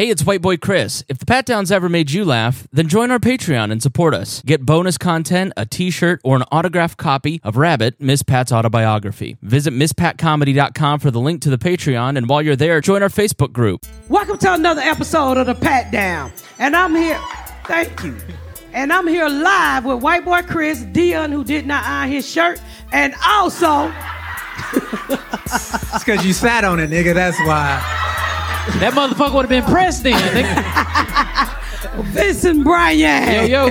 Hey, it's White Boy Chris. If the Pat Downs ever made you laugh, then join our Patreon and support us. Get bonus content, a t shirt, or an autographed copy of Rabbit, Miss Pat's autobiography. Visit MissPatComedy.com for the link to the Patreon, and while you're there, join our Facebook group. Welcome to another episode of the Pat Down. And I'm here, thank you. And I'm here live with White Boy Chris, Dion, who did not iron his shirt, and also It's because you sat on it, nigga. That's why. That motherfucker would have been pressed then. nigga. Vincent Bryan. Yo, yo.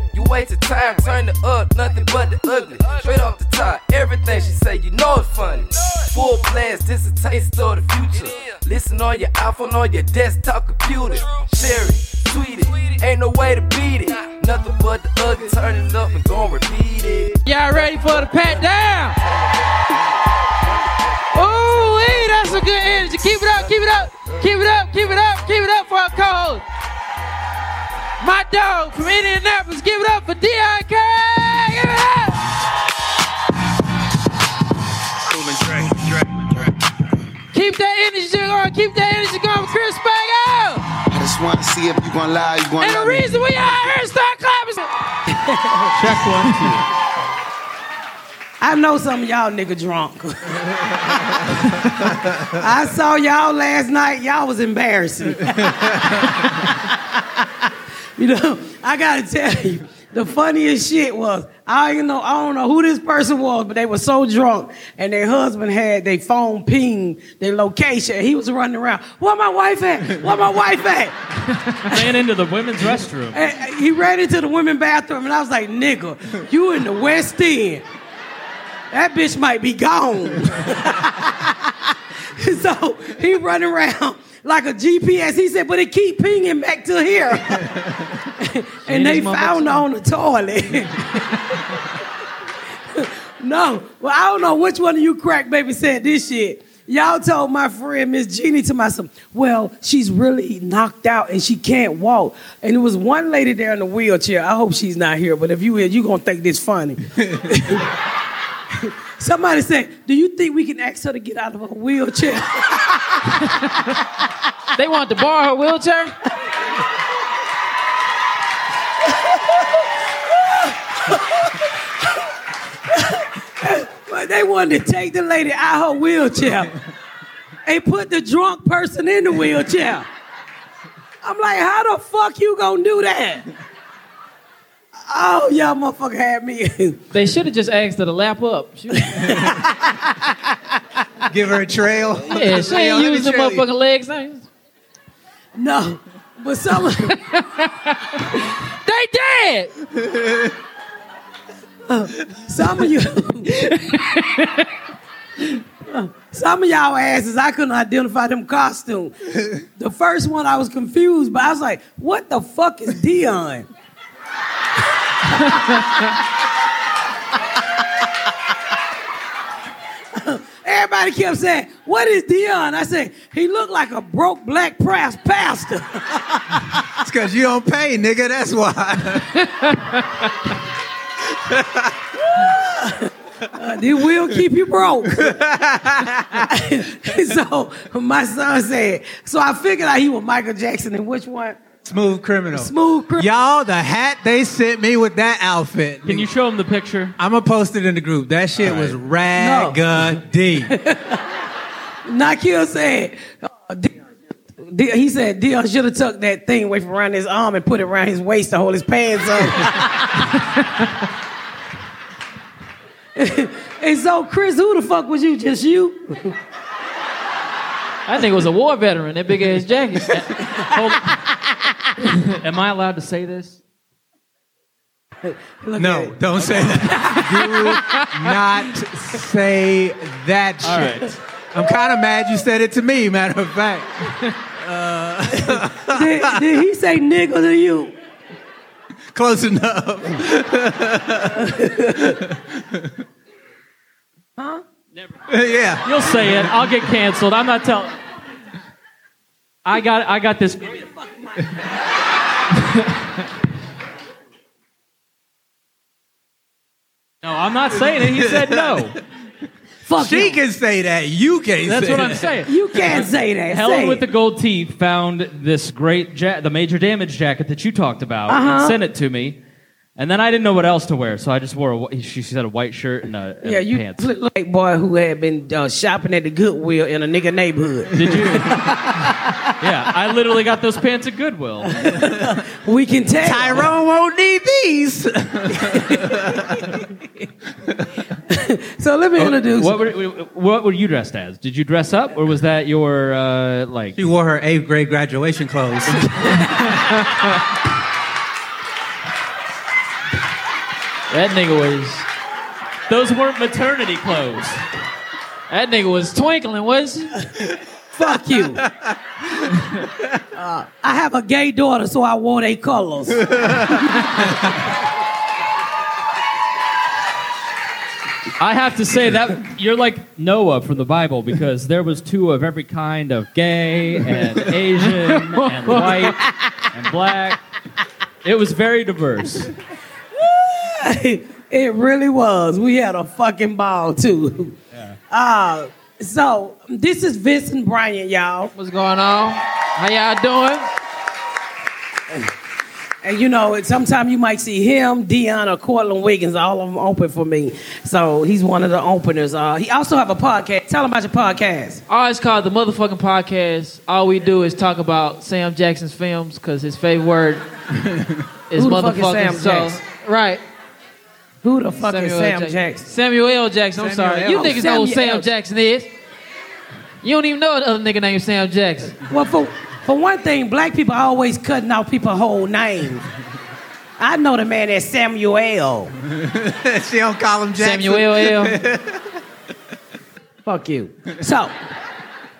You wasted time, turn it up, nothing but the ugly. Straight off the top, everything she say, you know it's funny. Full blast, this a taste of the future. Listen on your iPhone, on your desktop computer. Share it, tweet it, ain't no way to beat it. Nothing but the ugly, turn it up and gon' repeat it. Y'all ready for the pat down? Ooh, that's a good energy. Keep it up, keep it up, keep it up, keep it up, keep it up for our co-host. My dog from Indianapolis, give it up for Dion K. Give it up. Keep that energy going, keep that energy going, Chris Spago. I just want to see if you're gonna lie, you gonna And the love me. reason we out here, start clapping. Check one, two. I know some of y'all nigga drunk. I saw y'all last night. Y'all was embarrassing. you know, I gotta tell you, the funniest shit was I don't know I don't know who this person was, but they were so drunk, and their husband had their phone ping their location. He was running around. Where my wife at? Where my wife at? Ran into the women's restroom. And he ran into the women's bathroom, and I was like, nigga, you in the West End. That bitch might be gone. so he running around like a GPS. He said, but it keep pinging back to here. and they found her on the toilet. no, well, I don't know which one of you crack baby said this shit. Y'all told my friend Miss Jeannie to myself, well, she's really knocked out and she can't walk. And there was one lady there in the wheelchair. I hope she's not here, but if you is, you gonna think this funny. Somebody said, do you think we can ask her to get out of her wheelchair? They want to borrow her wheelchair? But they wanted to take the lady out her wheelchair and put the drunk person in the wheelchair. I'm like, how the fuck you gonna do that? Oh, y'all motherfucker had me. They should have just asked her to lap up. Give her a trail. yeah, she ain't let me used the trail you. motherfucking legs. They no, but some of They dead. some of you, some of y'all asses, I couldn't identify them costumes. The first one I was confused, but I was like, what the fuck is Dion? Everybody kept saying, "What is Dion?" I said, "He looked like a broke black prass pastor." It's because you don't pay, nigga. That's why. Uh, they will keep you broke. so my son said, so I figured out he was Michael Jackson and which one? Smooth criminal. Smooth criminal. Y'all, the hat they sent me with that outfit. Can you show him the picture? I'm gonna post it in the group. That shit was raggedy. Nakil said, uh, Dion- Dion- he said Dion should have took that thing away from around his arm and put it around his waist to hold his pants up. and so, Chris, who the fuck was you? Just you? I think it was a war veteran, that big ass jacket. Am I allowed to say this? Look no, at it. don't say that. Do not say that All shit. right. I'm kind of mad you said it to me. Matter of fact, did, did he say nigga to you? close enough. Huh? Never. Yeah. You'll say it. I'll get canceled. I'm not telling. I got. I got this. no, I'm not saying it. He said no. Fuck She him. can say that. You can't. That's say what I'm saying. You can't say that. Helen say with the gold teeth found this great ja- the major damage jacket that you talked about Uh-huh. and sent it to me. And then I didn't know what else to wear, so I just wore a. wh- She said a white shirt and, a, and Yeah, you pants. look like boy who had been uh, shopping at the Goodwill in a nigga neighborhood. Did you? yeah, I literally got those pants at Goodwill. We can tell. Tyrone won't need these. So let me introduce. What were, what were you dressed as? Did you dress up, or was that your uh, like? She wore her eighth grade graduation clothes. That nigga was. Those weren't maternity clothes. That nigga was twinkling, was he? Fuck you. Uh, I have a gay daughter, so I wore they colors. I have to say that you're like Noah from the Bible because there was two of every kind of gay and Asian and white and black. It was very diverse. it really was. We had a fucking ball too. Yeah. Uh, so this is Vincent Bryant, y'all. What's going on? How y'all doing? And you know, sometimes you might see him, Dion, or Cortland Wiggins, all of them open for me. So he's one of the openers. Uh, he also have a podcast. Tell him about your podcast. Oh, it's called the motherfucking podcast. All we do is talk about Sam Jackson's films because his favorite word is Who the fuck is motherfucking. Sam so, Jackson? right. Who the fuck is Sam Jackson. Jackson? Samuel L. Jackson. I'm Samuel sorry. L. You niggas know who Sam L. Jackson is. You don't even know another nigga named Sam Jackson. Well, for, for one thing, black people are always cutting out people's whole names. I know the man as Samuel L. she don't call him Jackson. Samuel L. Fuck you. So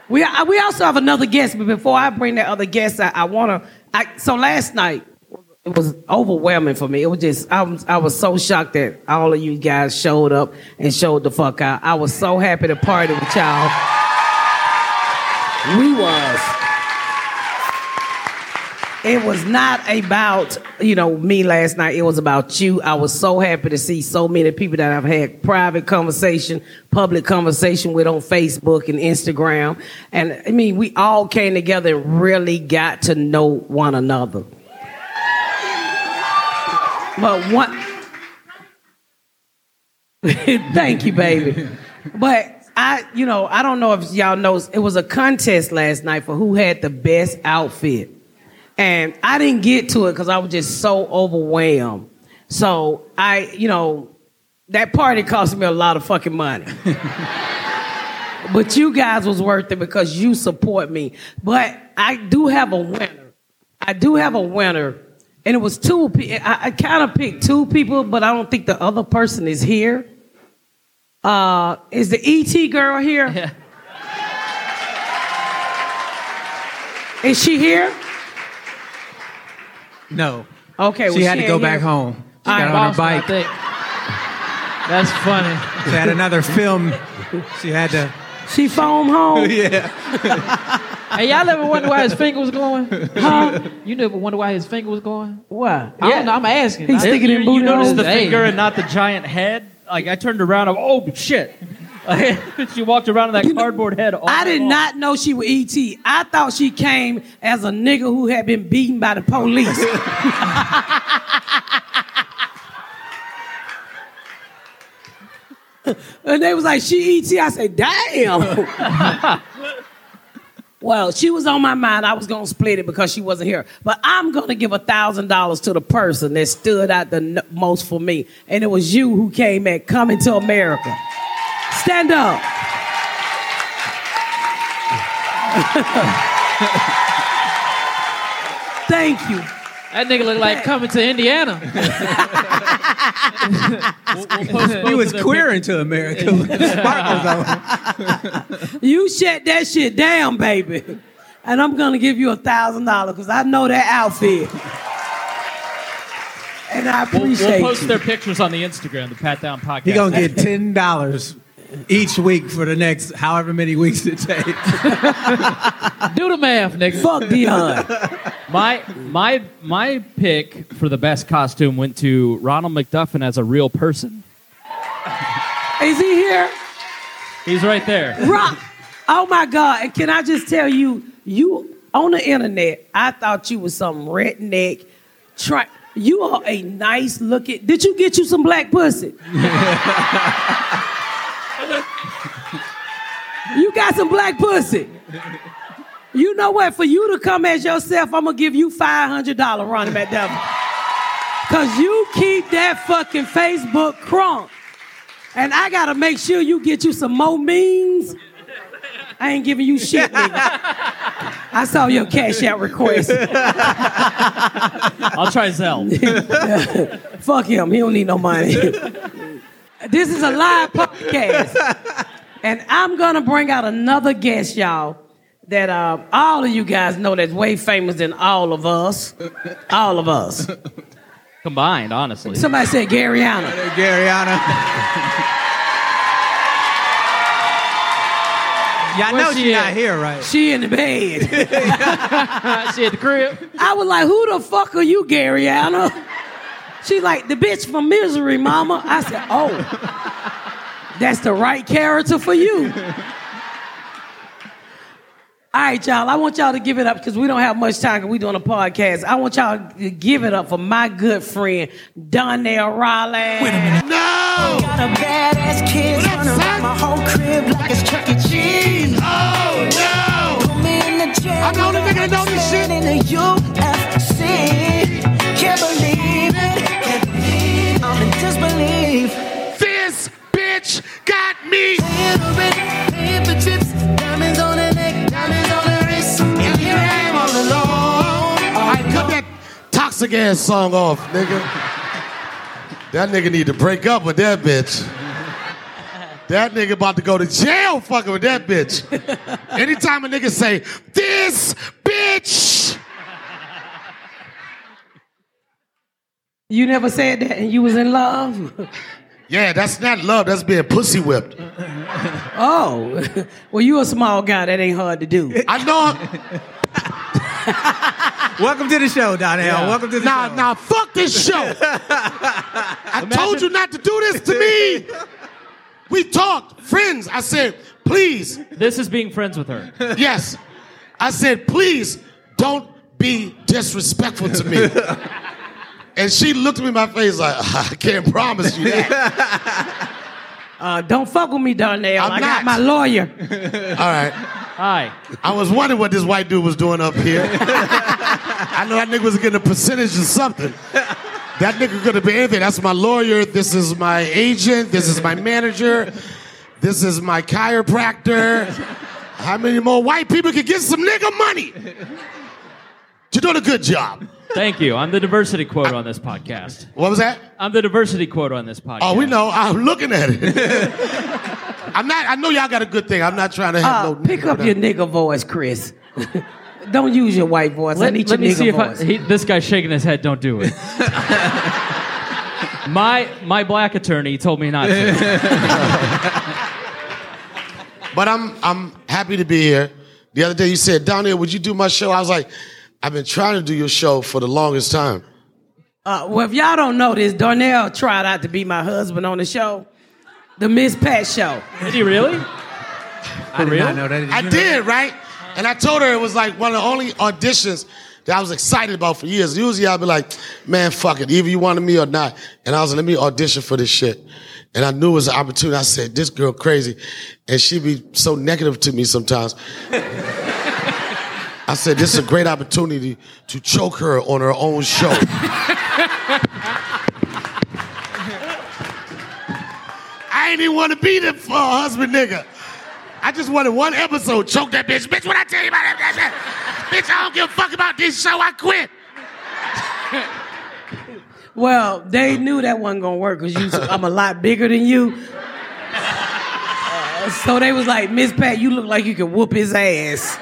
we we also have another guest, but before I bring that other guest, I, I wanna. I, so last night it was overwhelming for me. It was just I was I was so shocked that all of you guys showed up and showed the fuck out. I was so happy to party with y'all. We was. It was not about, you know, me last night. It was about you. I was so happy to see so many people that I've had private conversation, public conversation with on Facebook and Instagram. And I mean, we all came together and really got to know one another. But one, thank you, baby. But I, you know, I don't know if y'all know, it was a contest last night for who had the best outfit. And I didn't get to it because I was just so overwhelmed. So I, you know, that party cost me a lot of fucking money. but you guys was worth it because you support me. But I do have a winner. I do have a winner. And it was two pe- I, I kind of picked two people, but I don't think the other person is here. Uh, is the ET girl here? Is she here? No. Okay, well, She had to ain't go here. back home. She All got on her bike. think. That's funny. She had another film. She had to. She phone home. Yeah. Hey, y'all ever wonder why his finger was going? Huh? You never wonder why his finger was going? What? I don't know. I'm asking. He's I- sticking you, in you booty noticed holes. the Hey. finger and not the giant head. Like I turned around, I'm oh shit. she walked around in that cardboard head. All I did along. not know she was ET. I thought she came as a nigga who had been beaten by the police. and they was like, she ET. I said, damn. well, she was on my mind. I was gonna split it because she wasn't here. But I'm gonna give a thousand dollars to the person that stood out the most for me, and it was you who came at coming to America. Stand up. Thank you. That nigga look like coming to Indiana. He was queer into America. sparkles on. You shut that shit down, baby. And I'm gonna give you a thousand dollars because I know that outfit. And I We'll, appreciate we'll post you. their pictures on the Instagram, the Pat Down Podcast. He gonna get ten dollars each week for the next however many weeks it takes. Do the math, nigga. Fuck Dion. My my my pick for the best costume went to Ronald McDuffin as a real person. Is he here? He's right there. Rock. Oh my God. And can I just tell you, you on the internet, I thought you was some redneck. Try, you are a nice looking. Did you get you some black pussy? you got some black pussy. You know what? For you to come as yourself, I'm gonna give you five hundred dollar Ronnie McDowell. Cause you keep that fucking Facebook crunk. And I gotta make sure you get you some more memes. I ain't giving you shit, nigga. I saw your cash out request. I'll try Zelle. Fuck him. He don't need no money. this is a live podcast. And I'm gonna bring out another guest, y'all, that uh, all of you guys know that's way famous than all of us. All of us. Combined, honestly. Somebody said Garyana. Garyana. Y'all know Where's she she's not here, right? She in the bed. She at the crib. I was like, who the fuck are you, Garyana? She like, the bitch from Misery, mama. I said, oh, that's the right character for you. All right, y'all. I want y'all to give it up because we don't have much time because we doing a podcast. I want y'all to give it up for my good friend, Donnell Riley. Got a badass kid running around my whole crib like it's Chuck E. Cheese. Disbelief. This bitch got me. Paper chips, diamonds on the neck, diamonds on the wrist. And here I am all alone. All right, cut that toxic ass song off, nigga. That nigga need to break up with that bitch. That nigga about to go to jail fucking with that bitch. Anytime a nigga say, this bitch. You never said that and you was in love? Yeah, that's not love, that's being pussy whipped. Oh, well, you a small guy. That ain't hard to do. I know. Welcome to the show, Donnell. Welcome to the Nah, show. nah, fuck this show. I told you not to do this to me. We talked, friends. I said, please, This is being friends with her. yes. I said, please don't be disrespectful to me. And she looked at me in my face like, I can't promise you that. Uh, don't fuck with me, Darnell. I'm I got not. my lawyer. All right. Hi. I was wondering what this white dude was doing up here. I know that nigga was getting a percentage of something. That nigga could have been anything. That's my lawyer. This is my agent. This is my manager. This is my chiropractor. How many more white people can get some nigga money? You're doing a good job. Thank you. I'm the diversity quote on this podcast. What was that? I'm the diversity quote on this podcast. Oh, we know. I'm looking at it. I'm not. I know y'all got a good thing. I'm not trying to have Uh, no. pick up your nigga voice, Chris. don't use your white voice. I Let, need let your me nigga see if I, he, this guy's shaking his head. Don't do it. my my black attorney told me not to. But I'm I'm happy to be here. The other day you said, Donnell, would you do my show? I was like, I've been trying to do your show for the longest time. Uh, well, if y'all don't know this, Darnell tried out to be my husband on the show, the Miss Pat Show. Did he really? I did not know that. I you know did, right? And I told her it was like one of the only auditions that I was excited about for years. Usually I'd be like, man, fuck it, either you wanted me or not. And I was like, let me audition for this shit. And I knew it was an opportunity. I said, this girl crazy. And she'd be so negative to me sometimes. I said, this is a great opportunity to choke her on her own show. I ain't even want to be the uh, husband nigga. I just wanted one episode. Choke that bitch. Bitch, what I tell you about that? that- that- Bitch, I don't give a fuck about this show. I quit. Well, they knew that wasn't gonna work because I'm a lot bigger than you. Uh, so they was like, Miss Pat, you look like you could whoop his ass.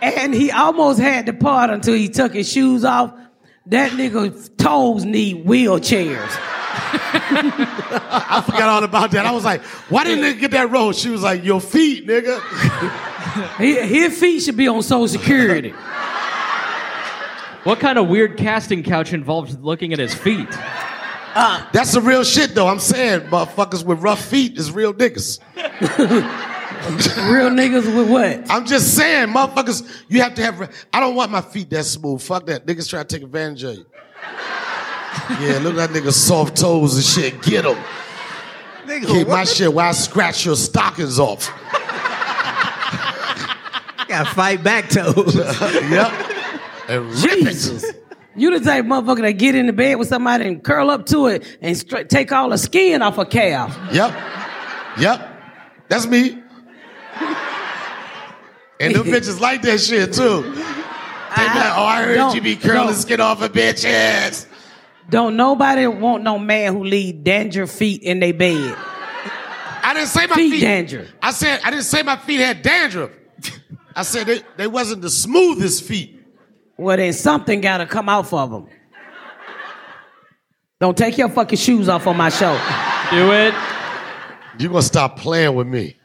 And he almost had to part until he took his shoes off. That nigga's toes need wheelchairs. I forgot all about that. I was like, why didn't they get that role? She was like, your feet, nigga. His feet should be on Social Security. What kind of weird casting couch involves looking at his feet? That's the real shit, though. I'm saying, motherfuckers with rough feet is real niggas. Real niggas with what? I'm just saying, motherfuckers, you have to have. I don't want my feet that smooth. Fuck that. Niggas try to take advantage of you. Yeah, look at that nigga soft toes and shit. Get them. Keep my shit while I scratch your stockings off. Got fight back toes. yep. And rip it. Jesus. You the type of motherfucker that get in the bed with somebody and curl up to it and stra- take all the skin off a calf. Yep. Yep. That's me. And them bitches like that shit too. They be like, oh, I heard Don't- you be curling don't. skin off a of bitches. Don't nobody want no man who leave danger feet in their bed. I didn't say my Feet feet. danger. I said I didn't say my feet had dandruff. I said they, they wasn't the smoothest feet. Well, then something gotta come out of them. Don't take your fucking shoes off on my show. Do it. You gonna stop playing with me?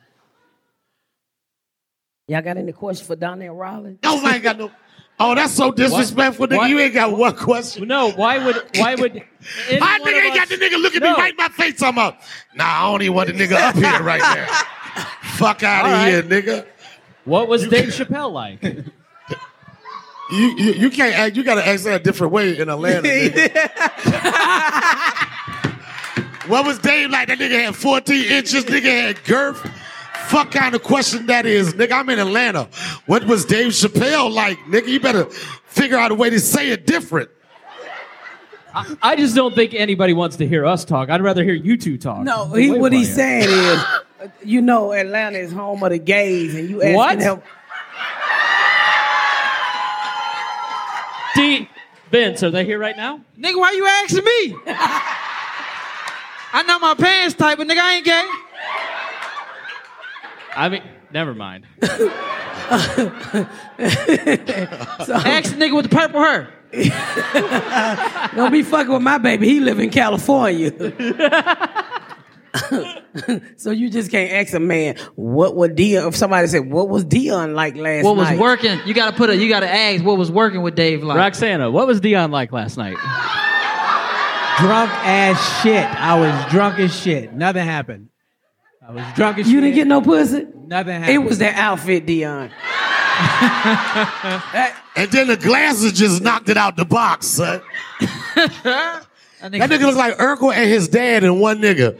Y'all got any questions for Donnell Rawlings? No, I ain't got no. Oh, that's so disrespectful, nigga. What? You ain't got one question. No, why would why would any My one nigga of ain't got the nigga looking No. me right in my face. I'm up. Nah, I don't even want the nigga up here right now. Fuck out of All right. here, nigga. What was Dave Chappelle like? You, you you can't act. You gotta ask that a different way in Atlanta. nigga. what was Dave like? That nigga had 14 inches. Nigga had girth. Fuck kind of question that is, nigga. I'm in Atlanta. What was Dave Chappelle like, nigga? You better figure out a way to say it different. I just don't think anybody wants to hear us talk. I'd rather hear you two talk. No, he, what he's funnier. saying is, you know, Atlanta is home of the gays, and you asking him. What? them. D Vince, are they here right now? Nigga, why you asking me? I know my pants tight, but nigga, I ain't gay. I mean, never mind. so, Ask the nigga with the purple hair. Don't be fucking with my baby. He live in California. so you just can't ask a man what would Dion. If somebody said what was Dion like last night. What was night? working? You gotta put a. You gotta ask what was working with Dave like. Roxana, what was Dion like last night? drunk as shit. I was drunk as shit. Nothing happened. I was drunk as shit. You didn't get no pussy. Nothing happened. It was that outfit, Dion. And then the glasses just knocked it out the box, son. That That nigga look like Urkel and his dad in one nigga.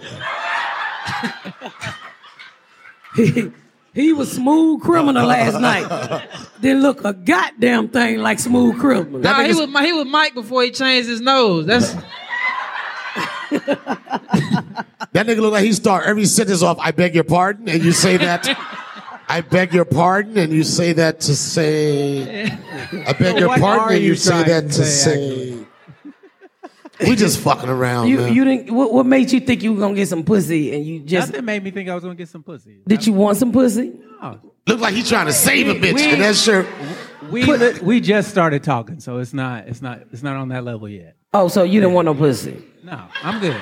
He, he was smooth criminal last night. Didn't look a goddamn thing like smooth criminal. Nah, he was he was Mike before he changed his nose. That's That nigga look like he start every sentence off, I beg your pardon, and you say that. I beg your pardon, and you say that to say. I beg your what pardon, are and you you say that to to say, say. We just fucking around, You man. you didn't. What, what made you think you were gonna get some pussy and you just Nothing made me think I was gonna get some pussy. did you want some pussy? No. look like he trying to save a bitch we- in that shirt. We we just started talking, so it's not it's not it's not on that level yet. Oh, so you didn't want no pussy? No, I'm good.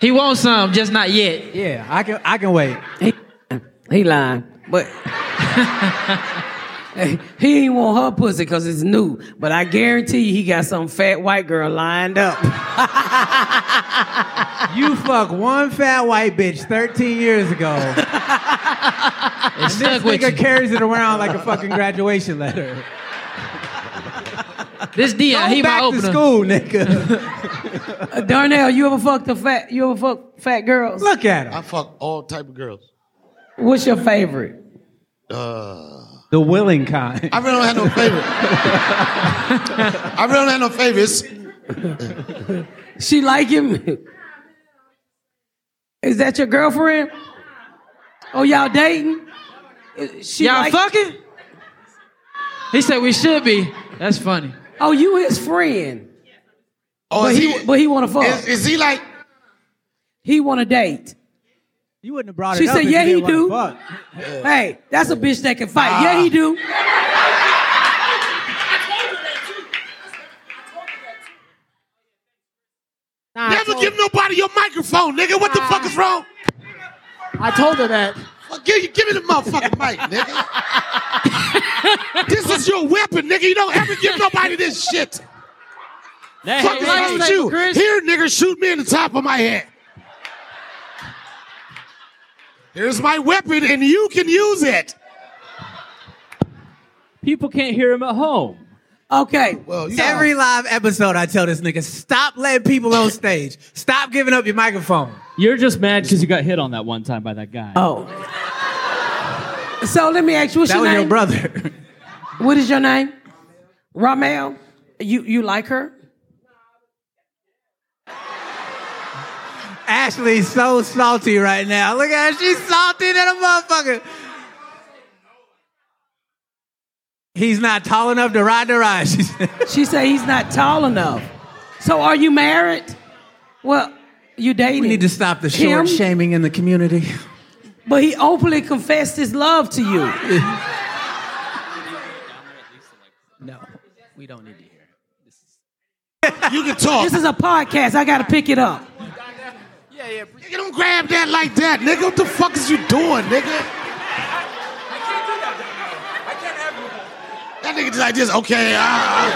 he wants some, just not yet. Yeah, I can I can wait. He, he lying, but he ain't want her pussy because it's new. But I guarantee you, he got some fat white girl lined up. You fuck one fat white bitch 13 years ago. It This stuck with nigga you. carries it around like a fucking graduation letter. This Dion, Go he my back to school, nigga. Uh, Darnell, you ever fucked a fat? You ever fuck fat girls? Look at him. I him. fuck all type of girls. What's your favorite? Uh, The willing kind. I really don't have no favorite. I really don't have no favorites. She like him? Is that your girlfriend? Oh, y'all dating? She Y'all like- fucking? He said we should be. That's funny. Oh, you his friend. Oh, but he, he- but he want to fuck. Is, is he like? he want to date. You wouldn't have brought She it up. She said, "Yeah, he do." wanna. Hey, that's a bitch that can fight. Ah. yeah, he do. Never give nobody your microphone, nigga. What the fuck is wrong? I told her that. Give, give me the motherfucking mic, nigga. this is your weapon, nigga. You don't ever give nobody this shit. Hey, Fuck is hey, wrong hey, with you? Here, nigga, shoot me in the top of my head. Here's my weapon, and you can use it. People can't hear him at home. Okay. Well, you Every live episode, I tell this nigga, stop letting people on stage. Stop giving up your microphone. You're just mad because you got hit on that one time by that guy. Oh. So let me ask you, what's That your was name? your brother. What is your name? Ramel. You you like her? Ashley's so salty right now. Look at her. She's salty than a motherfucker. He's not tall enough to ride the ride. She said. She said he's not tall enough. So are you married? Well, you dating. We need to stop the him, short shaming in the community. But he openly confessed his love to you. No, we don't need to hear. You can talk. This is a podcast. I got to pick it up. Yeah, yeah. Nigga, don't grab that like that, nigga. What the fuck is you doing, nigga? That nigga just like this, okay. ah,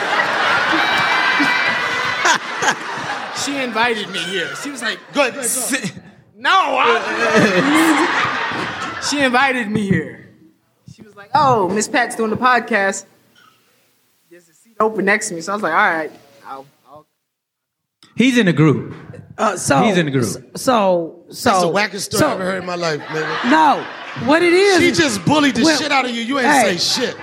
She invited me here. She was like, good. ahead, go ahead, go. No, I- she invited me here. She was like, "Oh, Miss Pat's doing the podcast. There's a seat open next to me." So I was like, "All right, I'll." I'll. He's in a group. Uh, so He's in the group. So so That's the wackest story so- I ever heard in my life, nigga. No, what it is? She just bullied the Well, shit out of you. You ain't hey. say shit.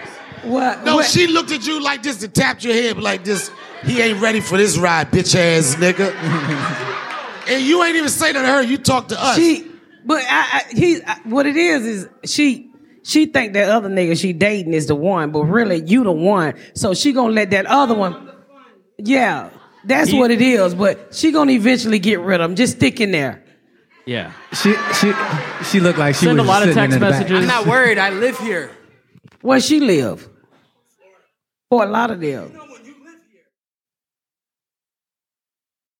What? No, what- she looked at you like this and tapped your head like this. He ain't ready for this ride, bitch ass nigga. and you ain't even say that to her. You talk to us. She, but I, I, he, I, what it is is she, she think that other nigga she dating is the one, but really you the one. So she gonna let that other one. Yeah, that's what it is. But she gonna eventually get rid of him. Just stick in there. Yeah. She she she looked like she Send was a lot of text in the back. messages. I'm not worried. I live here. Where she live? Fort Lauderdale. Because of them.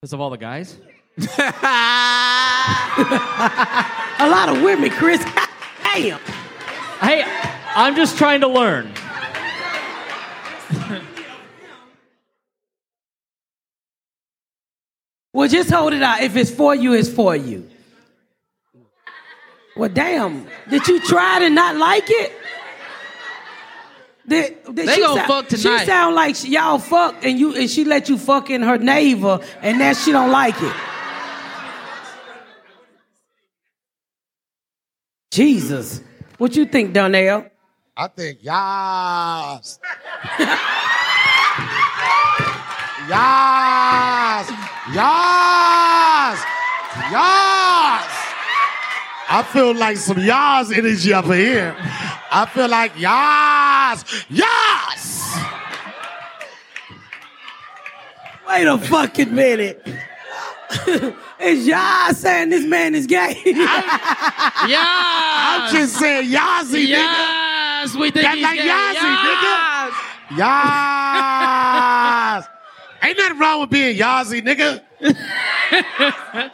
As of all the guys? A lot of women, Chris. Damn. Hey, I'm just trying to learn. Well, just hold it out. If it's for you, it's for you. Well, damn. Did you try to not like it? Did, did They she gonna sou- fuck tonight. She sound like she, y'all fuck and you and she let you fuck in her navel and that she don't like it. Jesus. What you think, Donnell? I think yas. yas. Yas. Yas. I feel like some yas energy up in here. I feel like yas. Yas. Wait a fucking minute. is y'all saying this man is gay? Yeah. I'm just saying yazzy, nigga. Yes, we think That he's like gay. Yazzie, Yes. Yas. Ain't nothing wrong with being yazzy, nigga.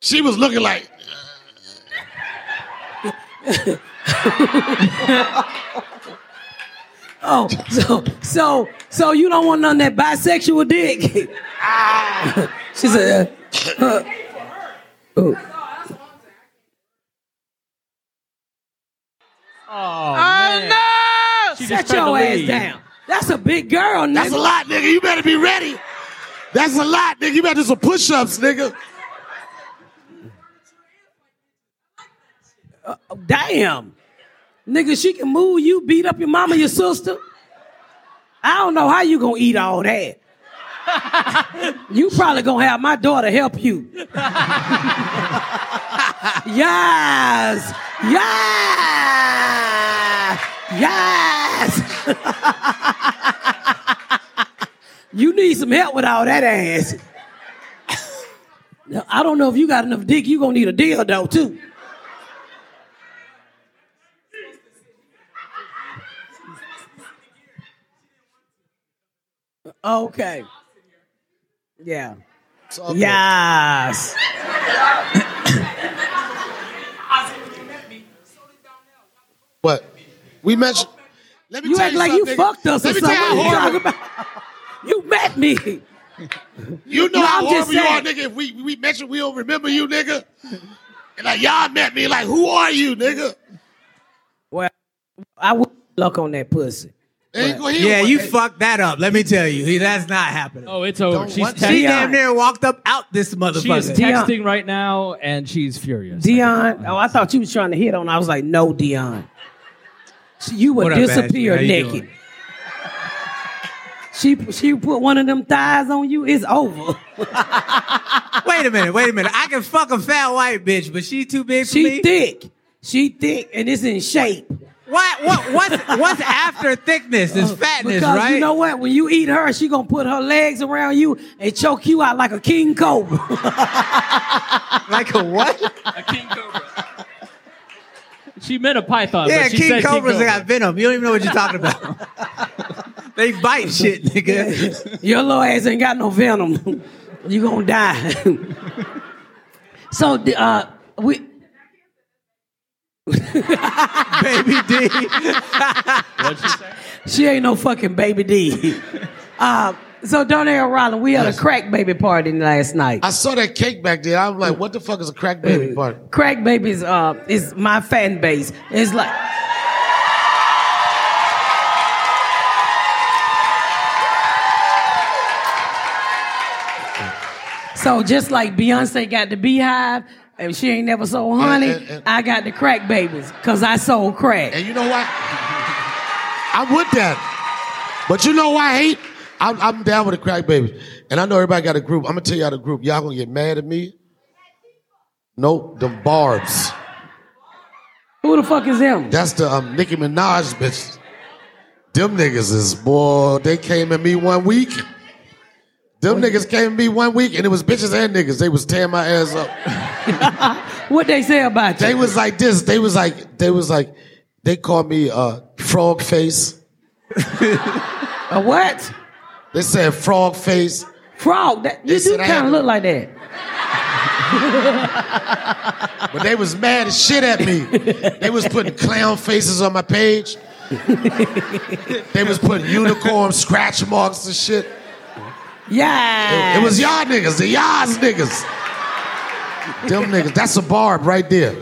she was looking like. oh, so so so you don't want none of that bisexual dick? she said. Uh, uh, oh. Oh, no! She Set your ass down. That's a big girl, nigga. That's a lot, nigga. You better be ready. That's a lot, nigga. You better do some push ups, nigga. Damn. Nigga, she can move you, beat up your mama, your sister. I don't know how you gonna eat all that. you probably gonna have my daughter help you. yes! Yes! Yes! You need some help with all that ass. Now, I don't know if you got enough dick. You gonna need a dildo too. Okay. Yeah. Yes. But we mentioned. Let me You act you like you something, nigga. fucked us Let or you something. You horrible. talking about? You met me. You know No, how I'm horrible you are, nigga. If we we mention we don't remember you, nigga. And like y'all met me, like who are you, nigga? Well, I would luck on that pussy. Ain't Yeah, you fucked that up. Let me tell you, He- that's not happening. Oh, it's over. Don't She's, want- text- she damn near walked up out this she is motherfucker. Dion. texting right now, and she's furious. Dion, oh, I thought you was trying to hit on. I was like, no, Dion. So you would What up, disappear Ashley? How you naked. doing? She she put one of them thighs on you. It's over. Wait a minute, wait a minute. I can fuck a fat white bitch, but she too big for She me. thick. She thick and it's in shape. What? What? What's, what's after thickness? Is fatness, because right? you know what? When you eat her, she gonna put her legs around you and choke you out like a king cobra. like a what? A king cobra. She meant a python. yeah, but she king said cobras king they got venom. You don't even know what you're talking about. they bite shit, nigga. Your little ass ain't got no venom. you gonna die. so uh, we Baby D. What'd she say? She ain't no fucking baby D. uh, so Darnell Rollin, we had a crack baby party last night. I saw that cake back there. I'm like, what the fuck is a crack baby party? Crack babies uh, is my fan base. It's like So just like Beyonce got the beehive and she ain't never sold honey, and- and- I got the crack babies because I sold crack. And you know what? I'm with that. But you know why I hate? I'm, I'm down with the crack babies. And I know everybody got a group. I'm gonna tell y'all the group. Y'all gonna get mad at me? Nope, the Barbs. Who the fuck is them? That's the um, Nicki Minaj bitch. Them niggas is boy. They came at me one week. Them niggas came to me one week, and it was bitches and niggas. They was tearing my ass up. What they say about you? They was like this. They was like. They was like. They called me uh, frog face. A what? They said frog face. Frog. That, They you do I had kind of look like that. But they was mad as shit at me. They was putting clown faces on my page. they was putting unicorn scratch marks and shit. Yeah. It, it was y'all niggas, the y'all's niggas. Them niggas. That's a barb right there.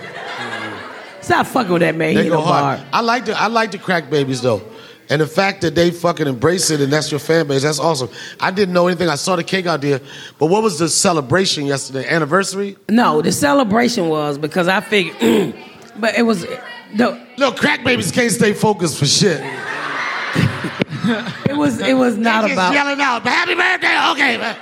Stop fucking with that man. They He go no hard. bar. I like the I like the crack babies though. And the fact that they fucking embrace it and that's your fan base, that's awesome. I didn't know anything. I saw the cake out there. But what was the celebration yesterday? Anniversary? No, the celebration was because I figured, but it was the Look, crack babies can't stay focused for shit. it was it was not just about. yelling out, happy birthday, okay.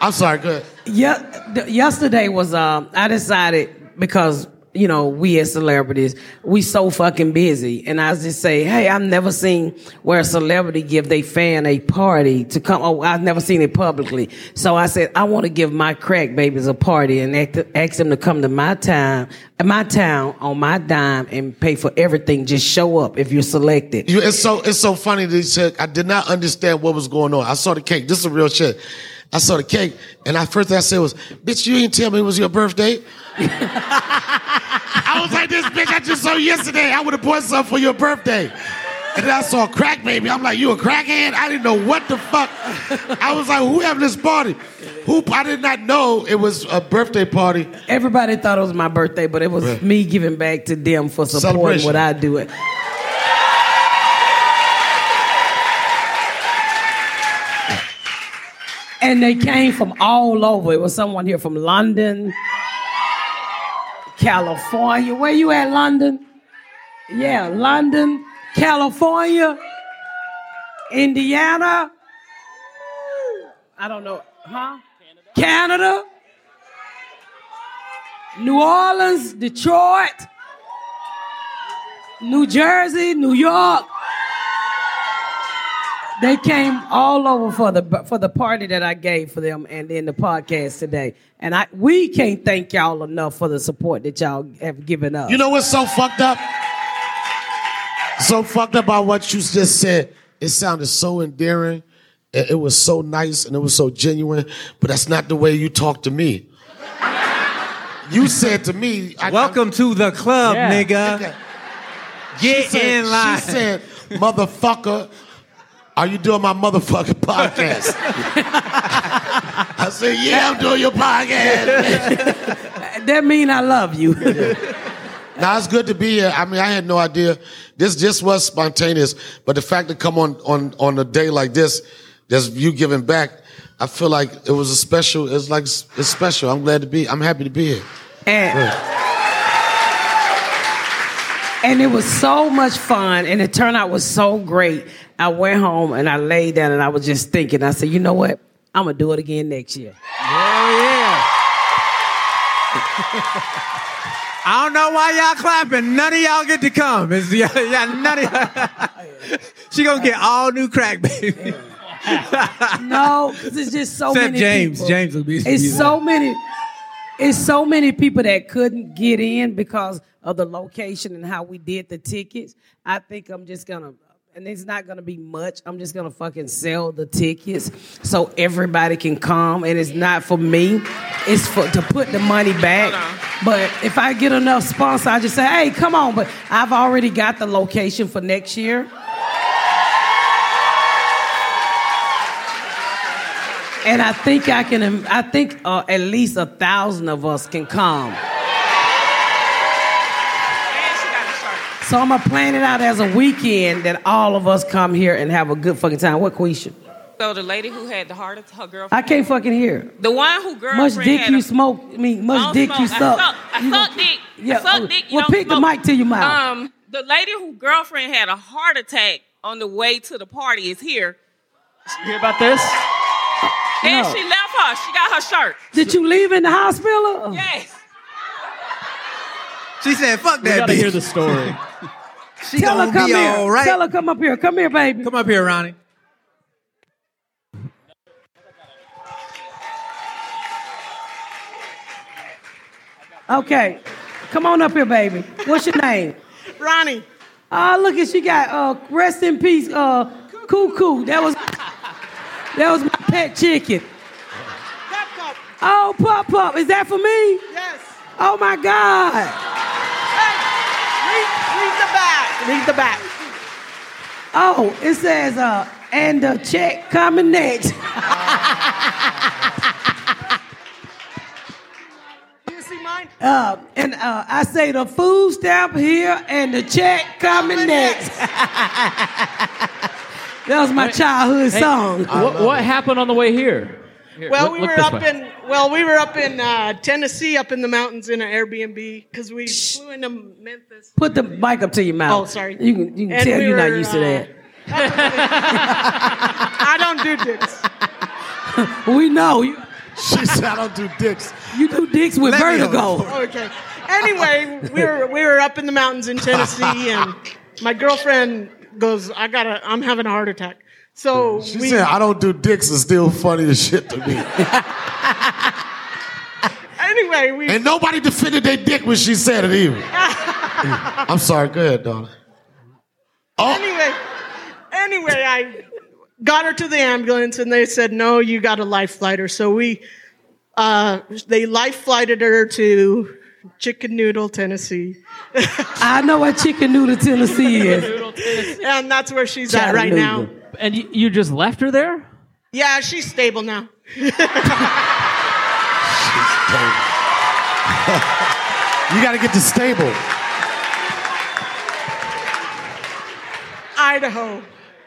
I'm sorry, good. Yeah, th- yesterday was um I decided because you know we as celebrities we so fucking busy and I just say hey I've never seen where a celebrity give their fan a party to come oh I've never seen it publicly so I said I want to give my crack babies a party and act, ask them to come to my town my town on my dime and pay for everything just show up if you're selected You, it's so it's so funny that he said I did not understand what was going on. I saw the cake. This is real shit. I saw the cake, and I first thing I said was, "Bitch, you ain't tell me it was your birthday." I was like, "This bitch I just saw yesterday. I would have bought something for your birthday." And then I saw a crack baby. I'm like, "You a crackhead?" I didn't know what the fuck. I was like, "Who having this party?" Who? I did not know it was a birthday party. everybody thought it was my birthday but it was Right. me giving back to them for supporting what I do it And they came from all over. It was someone here from London, California. Where you at, London? Yeah, London, California, Indiana. I don't know, huh? Canada, New Orleans, Detroit, New Jersey, New York, They came all over for the for the party that I gave for them, and then the podcast today. And I we can't thank y'all enough for the support that y'all have given us. You know what's so fucked up? So fucked up about what you just said. It sounded so endearing. It, it was so nice and it was so genuine, but that's not the way you talk to me. You said to me, I, Welcome to the club, Yeah. nigga. She Get said- in line. She said, motherfucker, are you doing my motherfucking podcast? I said, yeah, I'm doing your podcast. that mean I love you. Now it's good to be here. I mean, I had no idea. This just was spontaneous, but the fact to come on on on a day like this, just you giving back, I feel like it was a special. It's like it's special. I'm glad to be. I'm happy to be here. And, and it was so much fun, and the turnout was so great. I went home and I laid down and I was just thinking. I said, you know what? I'm gonna do it again next year. Yeah, yeah. I don't know why y'all clapping. None of y'all get to come. It's, yeah, yeah, none of y'all. she gonna get all new crack, baby. no, 'cause it's just so Except many. James. people. James will be- It's so many. It's so many people that couldn't get in because of the location and how we did the tickets. I think I'm just gonna, and it's not gonna be much. I'm just gonna fucking sell the tickets so everybody can come, and it's not for me. It's for to put the money back. But if I get enough sponsor, I just say, hey, come on. But I've already got the location for next year. And I think I can. I think uh, at least a thousand of us can come. So I'm gonna plan it out as a weekend that all of us come here and have a good fucking time. What Quisha? So the lady who had the heart attack, her girlfriend. I can't fucking hear. The one who girlfriend Much dick had you a- smoke? I mean, much don't dick you suck? I suck, I You suck gon- dick. Yeah, I suck uh, dick. You well, don't pick the mic to your mouth. Um, the lady who girlfriend had a heart attack on the way to the party is here. You hear about this? And No. she left her. She got her shirt. Did you leave in the hospital? Yes. She said, "Fuck We that gotta bitch." hear the story. she Tell gonna come be here. all right. Tell her come up here. Come here, baby. Come up here, Ronnie. Okay, come on up here, baby. What's your name? Ronnie. Oh, look at she got uh rest in peace, uh cuckoo. That was that was my pet chicken. Oh, pop pop, is that for me? Yes. Oh my God. Read, read the back. Read the back. Oh, it says uh and the check coming next. You see mine? Uh, and uh, I say the food stamp here and the check coming next. that was my childhood Hey, song. What, what happened on the way here? Here, Well, look- we were up way. in well, we were up in uh, Tennessee, up in the mountains in an Airbnb because we flew into Memphis. Put the mic up to your mouth. Oh, sorry. You can, you can And tell we you're not were, used to uh, that. I don't do dicks. We know. You, She said, I don't do dicks. you do dicks with Let vertigo. Okay. Anyway, we were we were up in the mountains in Tennessee, and my girlfriend goes, "I gotta, I'm having a heart attack." So She we, said, I don't do dicks is still funny as shit to me. anyway, we and nobody defended their dick when she said it either. I'm sorry. Go ahead, darling. Oh. anyway, anyway, I got her to the ambulance, and they said, "No, you got a life flight her." So we, uh, they life flighted her to Chicken Noodle, Tennessee, I know what chicken noodle Tennessee is. and that's where she's at right now. And you, you just left her there? Yeah, she's stable now. You got to get to stable. Idaho,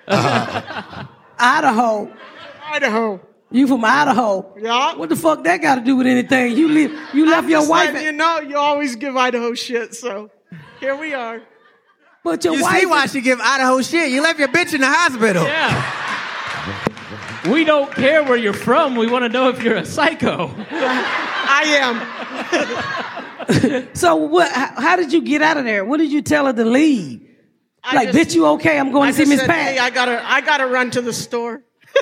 Idaho. Idaho. You from Idaho? Yeah. What the fuck that got to do with anything? You leave, you left I'm your just wife. letting You know, you always give Idaho shit, so here we are. But your You wife. see why she give Idaho shit? You left your bitch in the hospital. Yeah. We don't care where you're from. We want to know if you're a psycho. I am. so what? How, how did you get out of there? When did you tell her to leave? I like, just- bitch, you okay? I'm going I to see Miss said, Pat. Hey, I gotta, I gotta run to the store.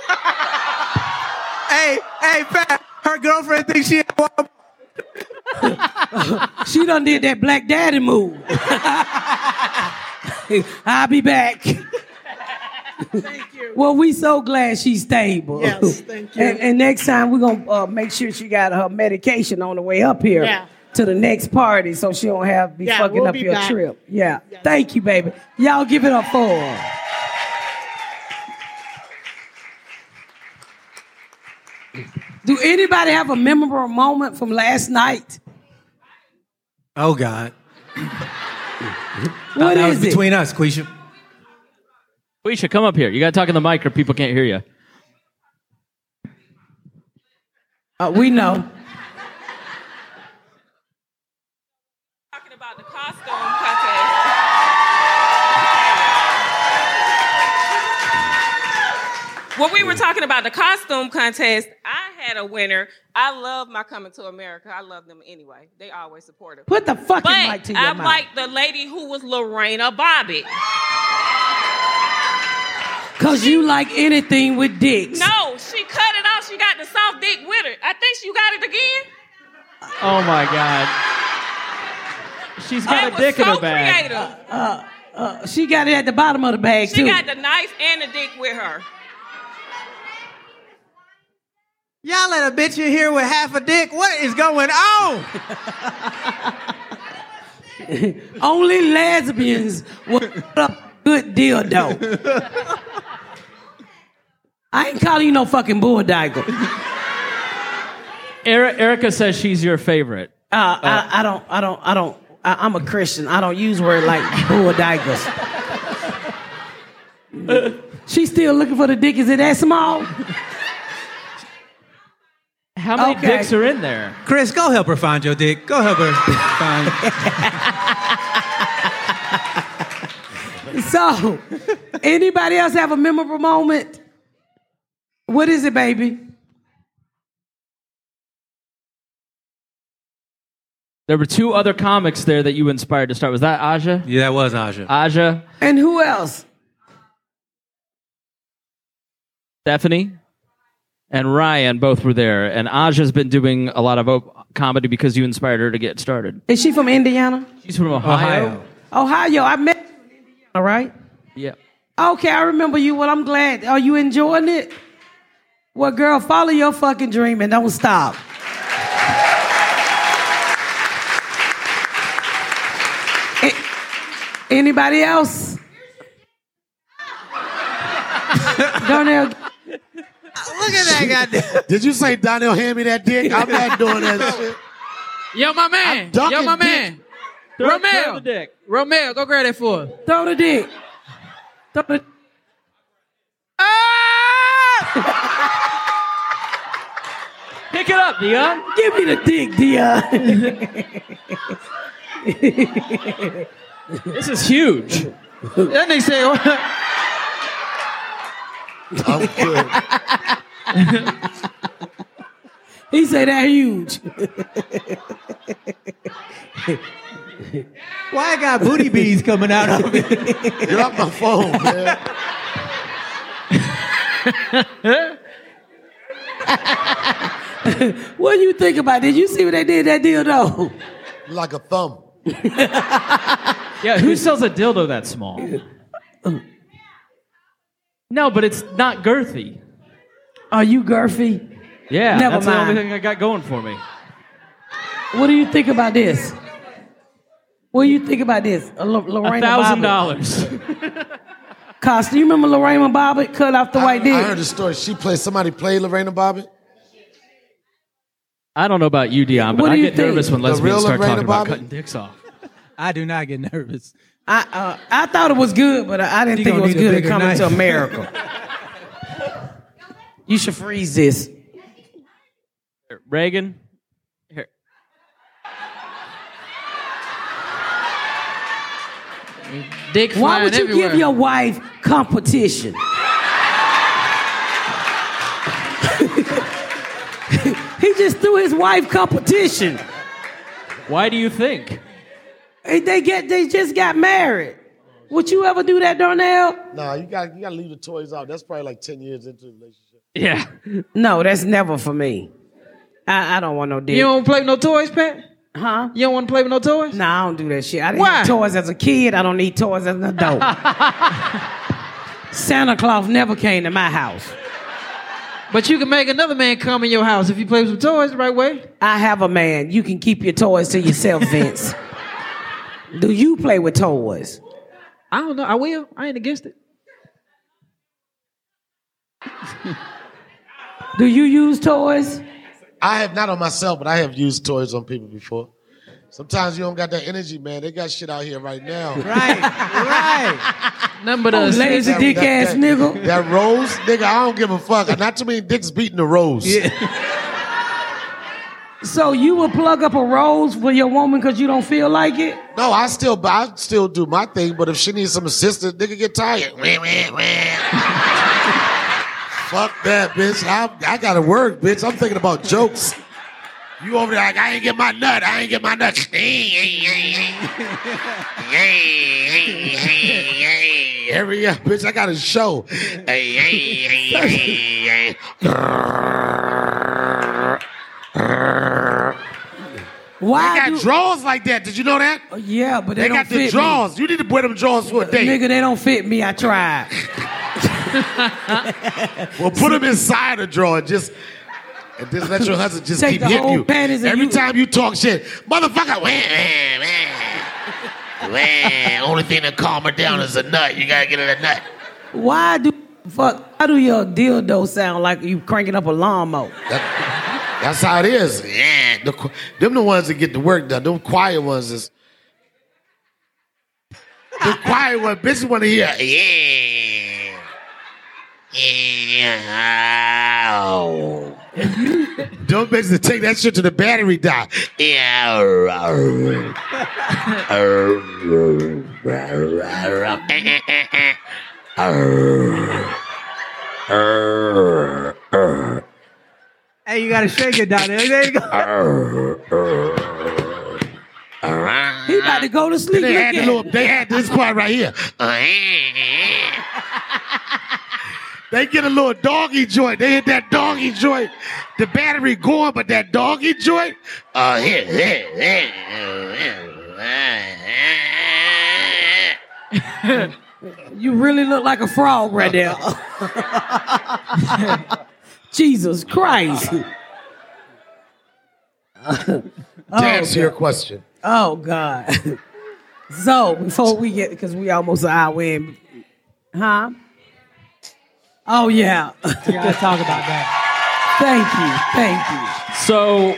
Hey, hey, Pat. Her girlfriend thinks she. she done did that black daddy move. I'll be back. Thank you. Well, we so glad she's stable. Yes, thank you. And, and next time we're gonna uh, make sure she got her medication on the way up here Yeah. to the next party, so she don't have be Yeah, fucking we'll up be your back. trip. Yeah. Thank you, baby. Y'all give it up for her. Do anybody have a memorable moment from last night? Oh God. What that is was it? between us, Quisha. Quisha, come up here. You got to talk in the mic or people can't hear you. Uh, we know. Talking about the costume contest. When we were talking about the costume contest, I had a winner. I love my Coming to America. I love them anyway. They always support it. Put the fucking But mic to your I mouth. like the lady who was Lorena Bobbitt. Cause you like anything with dicks. No, she cut it off. She got the soft dick with her. I think she got it again. Oh my God. She's got It a was dick in so her bag. creative. Uh, uh, she got it at the bottom of the bag She too. She got the knife and the dick with her. Y'all let a bitch in here with half a dick. What is going on? Only lesbians will a up good dildo. I ain't calling you no fucking bulldigger. Eri- Erica says she's your favorite. Uh, I, I don't, I don't, I don't. I, I'm a Christian. I don't use word like bulldigers. She's still looking for the dick. Is it that small? How many Okay. dicks are in there? Chris, go help her find your dick. Go help her find. So, anybody else have a memorable moment? What is it, baby? There were two other comics there that you inspired to start. Was that Aja? Yeah, that was Aja. Aja, And who else? Stephanie, and Ryan both were there. And Aja's been doing a lot of op- comedy because you inspired her to get started. Is she from Indiana? She's from Ohio. Ohio. I met. All right. Yeah. Okay, I remember you. Well, I'm glad. Are you enjoying it? Well, girl, follow your fucking dream and don't stop. A- Anybody else? Darnell, Look at that goddamn. Did you say Donnell hand me that dick? I'm not doing that shit. Yo, my man. Yo, my man. Throw- throw Romeo. the dick. Romeo, go grab that for her. throw the dick. Throw the. Ah! Pick it up, Dion. Give me the dick, Dion. This is huge. That nigga say, I'm good. he said that huge. Why I got booty bees coming out of it? Get off my phone, man. What do you think about? Did you see what they did that deal though? Like a thumb. Yeah, who sells a dildo that small? No, but it's not girthy. Are you girthy? Yeah, Never that's the only mind. thing I got going for me. What do you think about this? What do you think about this? A L- A Lorena thousand Bobbitt. dollars. Costa, you remember Lorena Bobbitt cut off the I, white dick? I heard the story. She played. Somebody played Lorena Bobbitt. I don't know about you, Dion, but What do I you get think? nervous when The lesbians real start Lorena talking about Bobbitt? cutting dicks off. I do not get nervous. I uh, I thought it was good, but I, I didn't You think it was good in bigger coming knife. to America. you should freeze this. Reagan, here. dick Why would you everywhere. give your wife competition? he just threw his wife competition. Why do you think? Hey, They get they just got married. Would you ever do that, Darnell? Nah, you got you got to leave the toys out. That's probably like ten years into the relationship. Yeah. No, that's never for me. I, I don't want no dick. You don't play with no toys, Pat? Huh? You don't want to play with no toys? Nah, I don't do that shit. I didn't Why? have toys as a kid. I don't need toys as an adult. Santa Claus never came to my house. But you can make another man come in your house if you play with some toys the right way. I have a man. You can keep your toys to yourself, Vince. Do you play with toys? I don't know. I will. I ain't against it. Do you use toys? I have not on myself, but I have used toys on people before. Sometimes you don't got that energy, man. They got shit out here right now. Right, right. Nothing but Oh, a lazy That- dick that- ass that- nigga. That rose, nigga, I don't give a fuck. Not too many dicks beating the rose. So you would plug up a rose for your woman because you don't feel like it? No, I still, I still do my thing. But if she needs some assistance, nigga get tired. Fuck that, bitch. I, I gotta work, bitch. I'm thinking about jokes. You over there like, I ain't get my nut. I ain't get my nut. Hurry up, bitch. I got a show. Why They got do- drawers like that. Did you know that? Oh, yeah, but they, They got the drawers. You need to wear them drawers for a me. day. Nigga, they don't fit me. I tried. Well, put them inside a drawer. Just and just let your husband just Take keep hitting you. Every you- time you talk shit, motherfucker. Wah, wah, wah. Wah. Only thing that calm her down is a nut. You gotta get her a nut. Why do fuck? Why do your dildo sound like you cranking up a lawnmower? That's how it is. Yeah, the, them the ones that get the work done. Them quiet ones is. The quiet one, bitches want to hear. Yeah. Yeah. Them bitches that take that shit to the battery die. Yeah. Hey, you gotta shake it down there. There you go. He about to go to sleep. They Look had, the little, they had this part right here. They get a little doggy joint. They hit that doggy joint. The battery going, but that doggy joint. Uh, here, here, here. You really look like a frog right there. Jesus Christ. To answer your question. Oh God. So before we get, because we almost an hour in, huh? Oh yeah. You gotta talk about that. Thank you, thank you. So,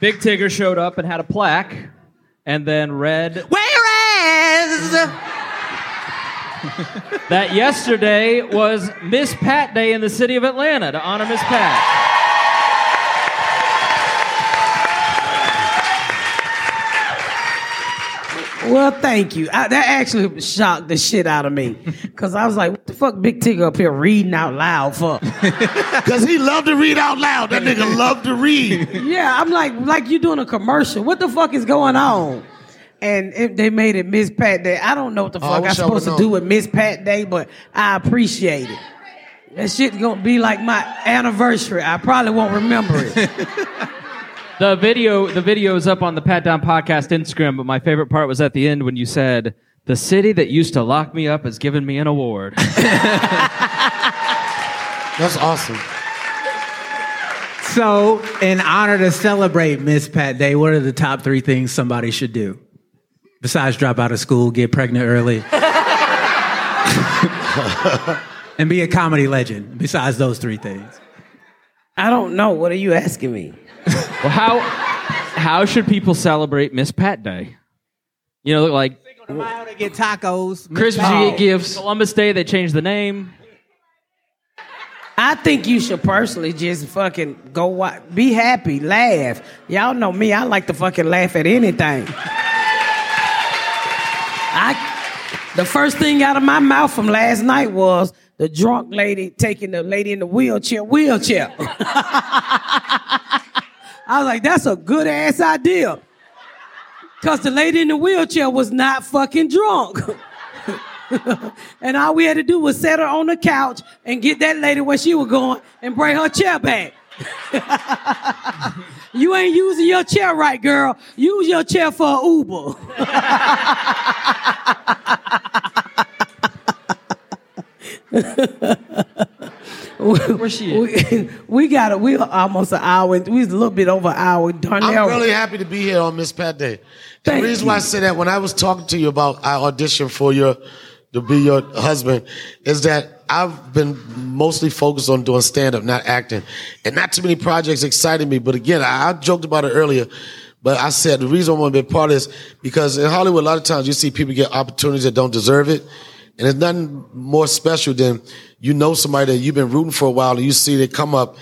Big Tigger showed up and had a plaque, and then read Whereas that yesterday was Miss Pat Day in the city of Atlanta to honor Miss Pat. Well, thank you. I, that actually shocked the shit out of me, cause I was like, "What the fuck, Big Tigger up here reading out loud for?" Because he loved to read out loud. That nigga loved to read. yeah, I'm like, like you doing a commercial. What the fuck is going on? And it, they made it Miss Pat Day. I don't know what the Oh, I fuck I'm supposed to do with Miss Pat Day, but I appreciate it. That shit gonna be like my anniversary. I probably won't remember it. The video, the video is up on the Pat Down Podcast Instagram, but my favorite part was at the end when you said, "The city that used to lock me up has given me an award." That's awesome. So, in honor to celebrate Miss Pat Day, what are the top three things somebody should do? Besides drop out of school, get pregnant early, and be a comedy legend. Besides those three things. I don't know. What are you asking me? well, how how should people celebrate Miss Pat Day? You know, like to get tacos. Christmas, you get gifts. Columbus Day, they changed the name. I think you should personally just fucking go wa- be happy, laugh. Y'all know me, I like to fucking laugh at anything. I the first thing out of my mouth from last night was the drunk lady taking the lady in the wheelchair, wheelchair. I was like, that's a good ass idea. Cause the lady in the wheelchair was not fucking drunk. and all we had to do was set her on the couch and get that lady where she was going and bring her chair back. you ain't using your chair right, girl. Use your chair for a Uber. Where's she We, we got it. We're almost an hour. We was a little bit over an hour. Darnell. I'm really happy to be here on Miss Pat Day. The Thank reason why I say that when I was talking to you about I auditioned for your to be your husband is that I've been mostly focused on doing stand up, not acting, and not too many projects excited me. But again, I, I joked about it earlier. But I said the reason I want to be part of this because in Hollywood, a lot of times you see people get opportunities that don't deserve it. And it's nothing more special than you know somebody that you've been rooting for a while and you see they come up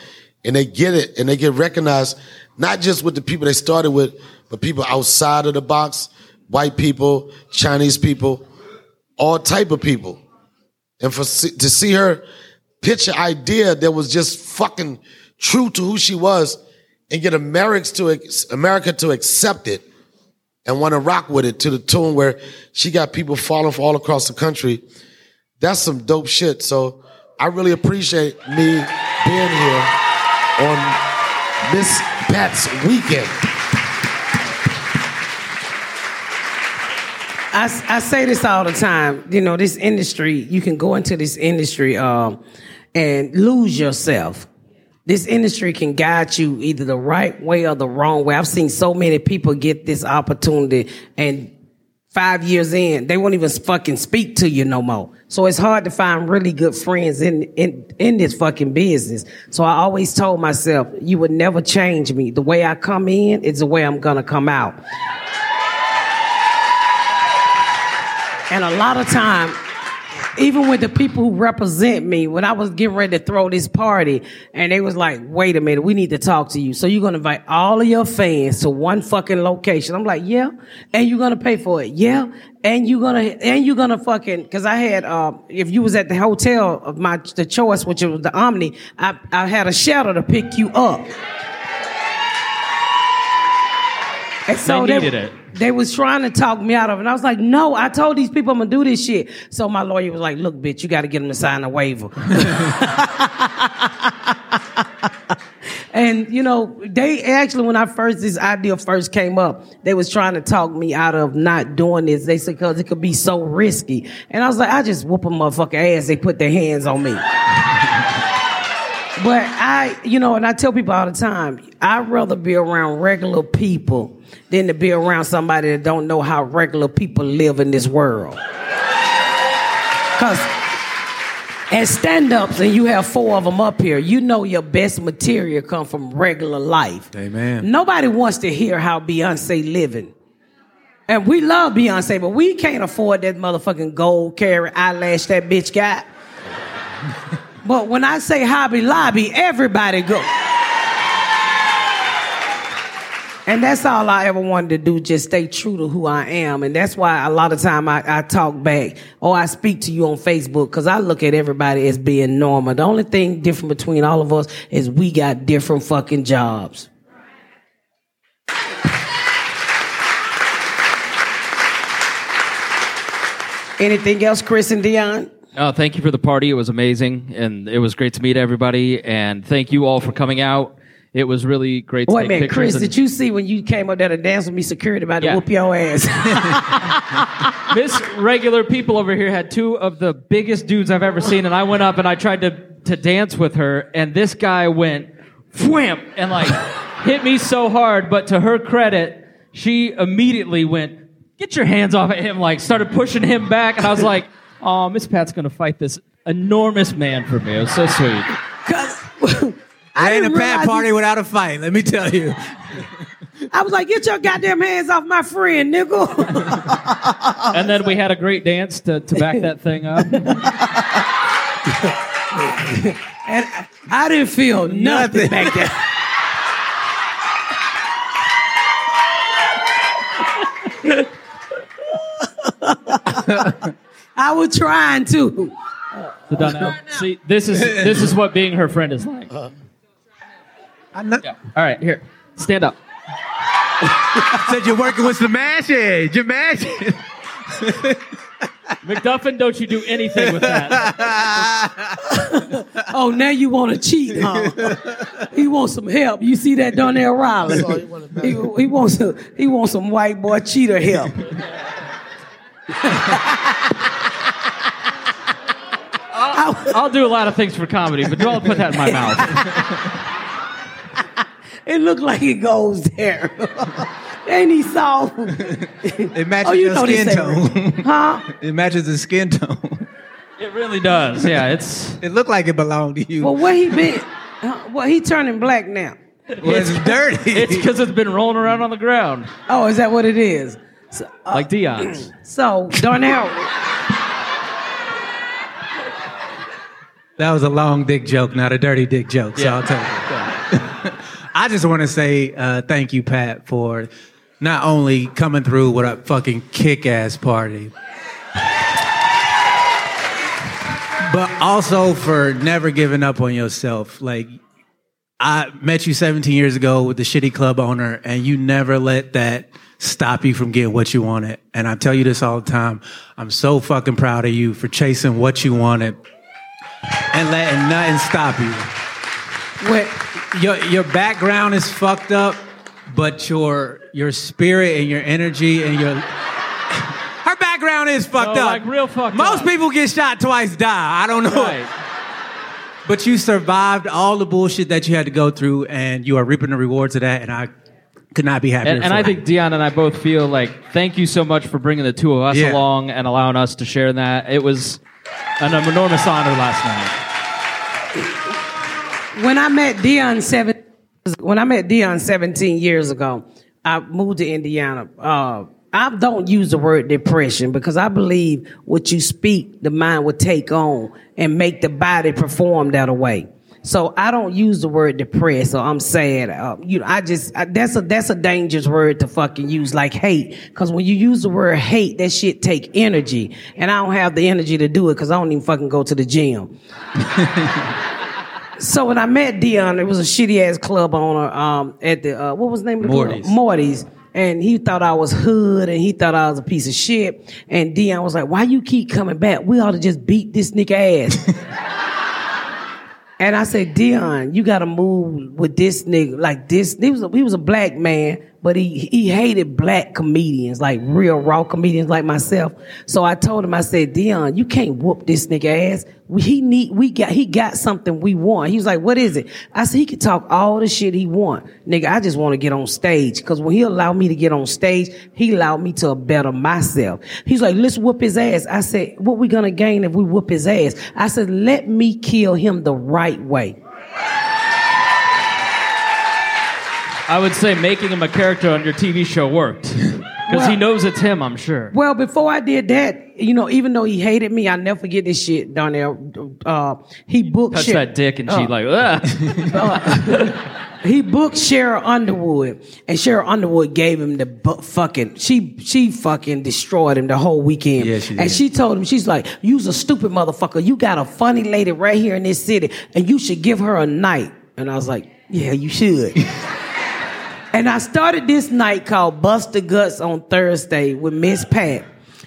and they get it and they get recognized, not just with the people they started with, but people outside of the box, white people, Chinese people, all type of people. And for to see her pitch an idea that was just fucking true to who she was and get Americans to America to accept it and want to rock with it to the tune where she got people following all across the country. That's some dope shit. So I really appreciate me being here on Miss Pat's weekend. I, I say this all the time. You know, this industry, you can go into this industry um, and lose yourself. This industry can guide you either the right way or the wrong way. I've seen so many people get this opportunity and five years in, they won't even fucking speak to you no more. So it's hard to find really good friends in, in, in this fucking business. So I always told myself, you would never change me. The way I come in is the way I'm gonna come out. And a lot of time, even with the people who represent me, when I was getting ready to throw this party, and they was like, wait a minute, we need to talk to you. So you're gonna invite all of your fans to one fucking location. I'm like, yeah. And you're gonna pay for it. Yeah. And you're gonna, and you're gonna fucking, cause I had, uh, if you was at the hotel of my, the choice, which was the Omni, I, I had a shuttle to pick you up. And so They they, it. they was trying to talk me out of it. And I was like, no, I told these people I'm gonna do this shit. So my lawyer was like, look, bitch, you gotta get them to sign a waiver. and you know, they actually, when I first, this idea first came up, they was trying to talk me out of not doing this. They said, cause it could be so risky. And I was like, I just whoop a motherfucker ass. They put their hands on me. But I, you know, and I tell people all the time, I'd rather be around regular people than to be around somebody that don't know how regular people live in this world. Cause as stand-ups, and you have four of them up here, you know your best material come from regular life. Amen. Nobody wants to hear how Beyonce living. And we love Beyonce, but we can't afford that motherfucking gold carry eyelash that bitch got. but when I say Hobby Lobby, everybody go. And that's all I ever wanted to do, just stay true to who I am. And that's why a lot of time I, I talk back or I speak to you on Facebook because I look at everybody as being normal. The only thing different between all of us is we got different fucking jobs. Anything else, Chris and Dion? Oh, thank you for the party. It was amazing, and it was great to meet everybody. And thank you all for coming out. It was really great to Wait a minute, pictures. Chris, and- did you see when you came up there to dance with me, security about to Yeah. whoop your ass? This regular people over here had two of the biggest dudes I've ever seen, and I went up and I tried to to dance with her, and this guy went wham and like hit me so hard. But to her credit, she immediately went, "Get your hands off of him!" Like started pushing him back, and I was like, "Oh, Miss Pat's gonna fight this enormous man for me." It was so sweet. I ain't a didn't pat party without a fight. Let me tell you. I was like, get your goddamn hands off my friend, nigga. And then we had a great dance to, to back that thing up. and I, I didn't feel nothing back there. I was trying to. So Donnell, see, this is this is what being her friend is like. Uh-huh. Yeah. All right, here, stand up. Said you're working with some mashes. You're mashing. McDuffin, don't you do anything with that. oh, now you want to cheat, huh? he wants some help. You see that Donnell Riley? he, he wants some, he wants some white boy cheater help. I'll, I'll do a lot of things for comedy, but don't put that in my mouth. It looked like it goes there. and he saw. It matches Oh, you your know skin say- tone. huh? It matches the skin tone. It really does. Yeah, it's. It looked like it belonged to you. Well, where he been? Uh, well, he turning black now. Well, it's dirty. It's because it's been rolling around on the ground, Oh, is that what it is? So, uh, like Dion's. so Darnell, That was a long dick joke, not a dirty dick joke. So I'll tell it. I just want to say uh, thank you, Pat, for not only coming through with a fucking kick ass party, but also for never giving up on yourself. Like, I met you 17 years ago with the shitty club owner, and you never let that stop you from getting what you wanted. And I tell you this all the time. I'm so fucking proud of you for chasing what you wanted and letting nothing stop you. what? Your your background is fucked up, but your your spirit and your energy and your her background is fucked No, up. like real fucked Most up. people get shot twice, die. I don't know. Right. But you survived all the bullshit that you had to go through, and you are reaping the rewards of that. And I could not be happier. And, and I think Dion and I both feel like thank you so much for bringing the two of us Yeah. along and allowing us to share that. It was an enormous honor last night. When I met Dion seven, when I met Dion 17 years ago, I moved to Indiana. Uh, I don't use the word depression because I believe what you speak, the mind will take on and make the body perform that way. So I don't use the word depressed or I'm sad. Uh, you know, I just I, that's a that's a dangerous word to fucking use like hate. Because when you use the word hate, that shit take energy, and I don't have the energy to do it because I don't even fucking go to the gym. So when I met Dion, it was a shitty ass club owner um, at the uh, what was the name of the Morty's. club? Morty's. And he thought I was hood, and he thought I was a piece of shit. And Dion was like, "Why you keep coming back? We ought to just beat this nigga ass." and I said, "Dion, you got to move with this nigga like this." He was a, he was a black man, but he he hated black comedians, like real raw comedians like myself. So I told him, I said, "Dion, you can't whoop this nigga ass. We, he need we got he got something we want." He was like, "What is it?" I said, "He could talk all the shit he want, nigga. I just want to get on stage because when he allowed me to get on stage, he allowed me to better myself." He's like, "Let's whoop his ass." I said, "What we gonna gain if we whoop his ass?" I said, "Let me kill him the right way." I would say making him a character on your TV show worked because he knows it's him. I'm sure. Well, before I did that, you know, even though he hated me, I never forget this shit down there. Uh, he booked Touch Cher- that dick, and she Uh, like, Ugh. he booked Sheryl Underwood, and Sheryl Underwood gave him the bu- fucking. She she fucking destroyed him the whole weekend. Yeah, she did. And she told him, she's like, "You's a stupid motherfucker. You got a funny lady right here in this city, and you should give her a night." And I was like, "Yeah, you should." And I started this night called Buster Guts on Thursday with Miss Pat.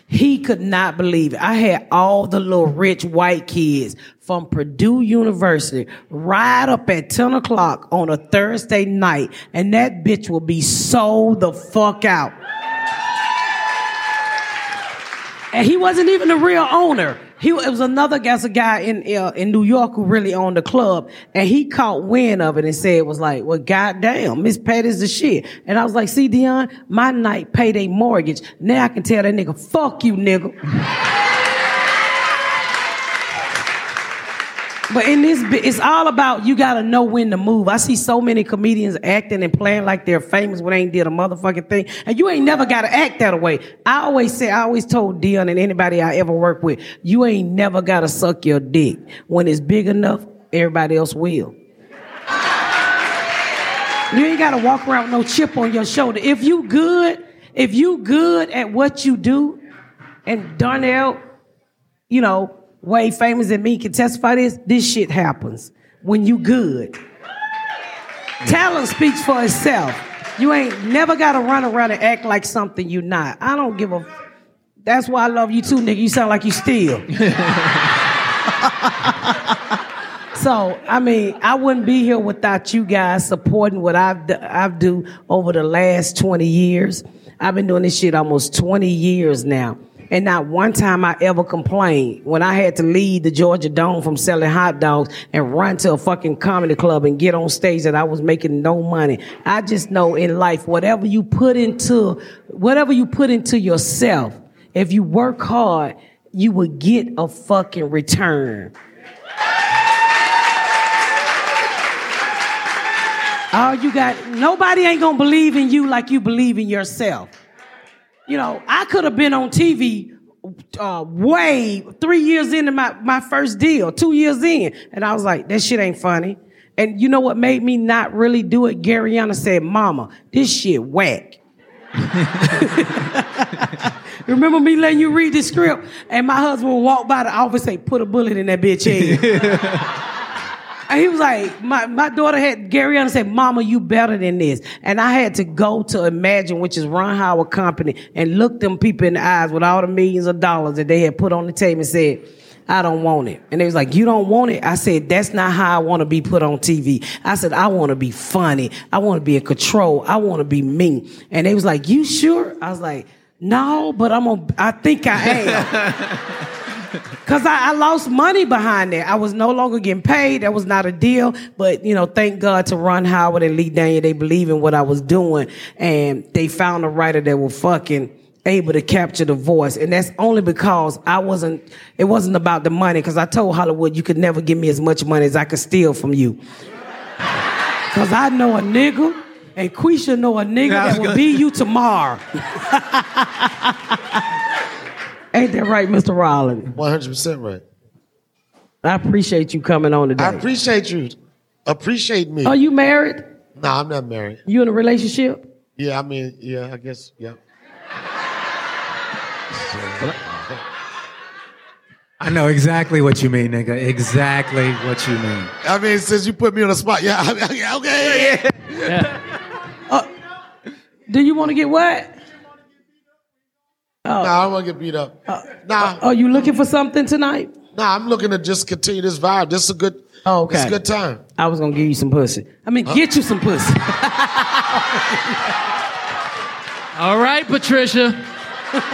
He could not believe it. I had all the little rich white kids from Purdue University ride up at 10 o'clock on a Thursday night, and that bitch will be sold the fuck out. And he wasn't even the real owner. He it was another guy, a guy in uh, in New York who really owned the club, and he caught wind of it and said it was like, "Well, goddamn, Miss Pat is the shit." And I was like, "See, Dion, my night paid a mortgage. Now I can tell that nigga, fuck you, nigga." But in this, it's all about you gotta know when to move. I see so many comedians acting and playing like they're famous when they ain't did a motherfucking thing, and you ain't never gotta act that way. I always say, I always told Dion and anybody I ever work with, you ain't never gotta suck your dick. When it's big enough, everybody else will. You ain't gotta walk around with no chip on your shoulder. If you good, if you good at what you do, and Darnell, you know, way famous than me can testify this, this shit happens when you good. Talent speaks for itself. You ain't never gotta run around and act like something you not. I don't give a That's why I love you too, nigga. You sound like you steal. so, I mean, I wouldn't be here without you guys supporting what I've d- I've do over the last 20 years. I've been doing this shit almost 20 years now. And not one time I ever complained when I had to leave the Georgia Dome from selling hot dogs and run to a fucking comedy club and get on stage that I was making no money. I just know in life, whatever you put into, whatever you put into yourself, if you work hard, you will get a fucking return. All you got, nobody ain't gonna believe in you like you believe in yourself. You know, I could have been on TV uh, way three years into my, my first deal, two years in, and I was like, that shit ain't funny. And you know what made me not really do it? Garyana said, Mama, this shit whack. Remember me letting you read the script? And my husband would walk by the office and say, put a bullet in that bitch head. And he was like, my, my daughter had, Gary Allen said, Mama, you better than this. And I had to go to Imagine, which is Ron Howard Company, and look them people in the eyes with all the millions of dollars that they had put on the table and said, I don't want it. And they was like, you don't want it? I said, that's not how I want to be put on TV. I said, I want to be funny. I want to be in control. I want to be mean. And they was like, you sure? I was like, no, but I'm gonna, I think I am. Cause I, I, lost money behind that. I was no longer getting paid. That was not a deal. But you know, thank God to Ron Howard and Lee Daniel. They believe in what I was doing, and they found a writer that was fucking able to capture the voice. And that's only because I wasn't. It wasn't about the money. Cause I told Hollywood you could never give me as much money as I could steal from you. Cause I know a nigga. And Quisha know a nigga that will be you tomorrow. Ain't that right, Mr. Rawlings? 100% right. I appreciate you coming on today. I appreciate you. Appreciate me. Are you married? No, I'm not married. You in a relationship? Yeah, I mean, yeah, I guess, yeah. I know exactly what you mean, nigga. Exactly what you mean. I mean, since you put me on the spot, yeah, okay. Yeah. Uh, do you want to get what? Oh. Nah, I don't want to get beat up. Uh, nah. Are you looking for something tonight? Nah, I'm looking to just continue this vibe. This is a good. Oh, okay. It's a good time. I was gonna give you some pussy. I mean, huh? get you some pussy. All right, Patricia.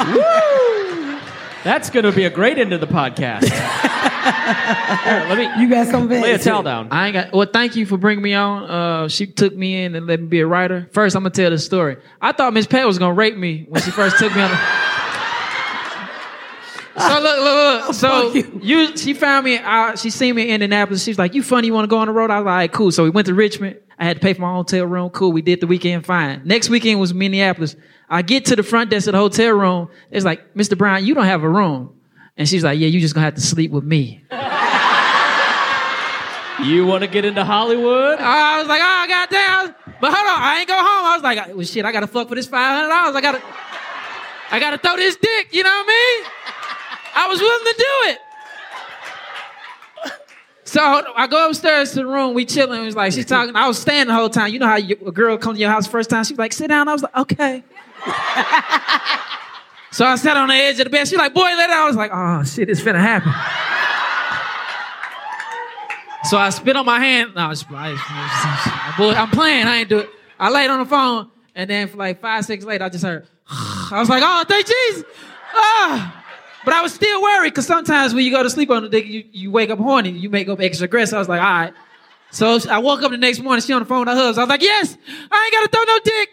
Woo! That's gonna be a great end of the podcast. Here, let me. You got something? Lay a towel down. I ain't got. Well, thank you for bringing me on. Uh, she took me in and let me be a writer. First, I'm gonna tell the story. I thought Miss Pat was gonna rape me when she first took me on. The, so look, look, look. So you. you. she found me. Uh, she seen me in Indianapolis. She's like, "You funny? You want to go on the road?" I was like, "Cool." So we went to Richmond. I had to pay for my hotel room. Cool. We did the weekend fine. Next weekend was Minneapolis. I get to the front desk of the hotel room. It's like, Mr. Brown, you don't have a room. And she's like, Yeah, you just gonna have to sleep with me. You want to get into Hollywood? I was like, oh, goddamn. But hold on, I ain't go home. I was like, well, shit, I got to fuck for this $500. I got to, I got to throw this dick. You know what I mean? I was willing to do it. So I go upstairs to the room. We chilling. It was like she's talking. I was standing the whole time. You know how you, a girl comes to your house first time. She's like, "Sit down." I was like, "Okay." so I sat on the edge of the bed. She's like, "Boy, let it out." I was like, "Oh shit, it's finna happen." So I spit on my hand. No, I, am playing. I ain't do it. I laid on the phone, and then for like five, six later, I just heard. I was like, "Oh, thank Jesus!" Ah. But I was still worried because sometimes when you go to sleep on the dick, you, you wake up horny, you make up extra aggressive. I was like, all right. So I woke up the next morning, she on the phone with her husband. I was like, yes, I ain't got to throw no dick.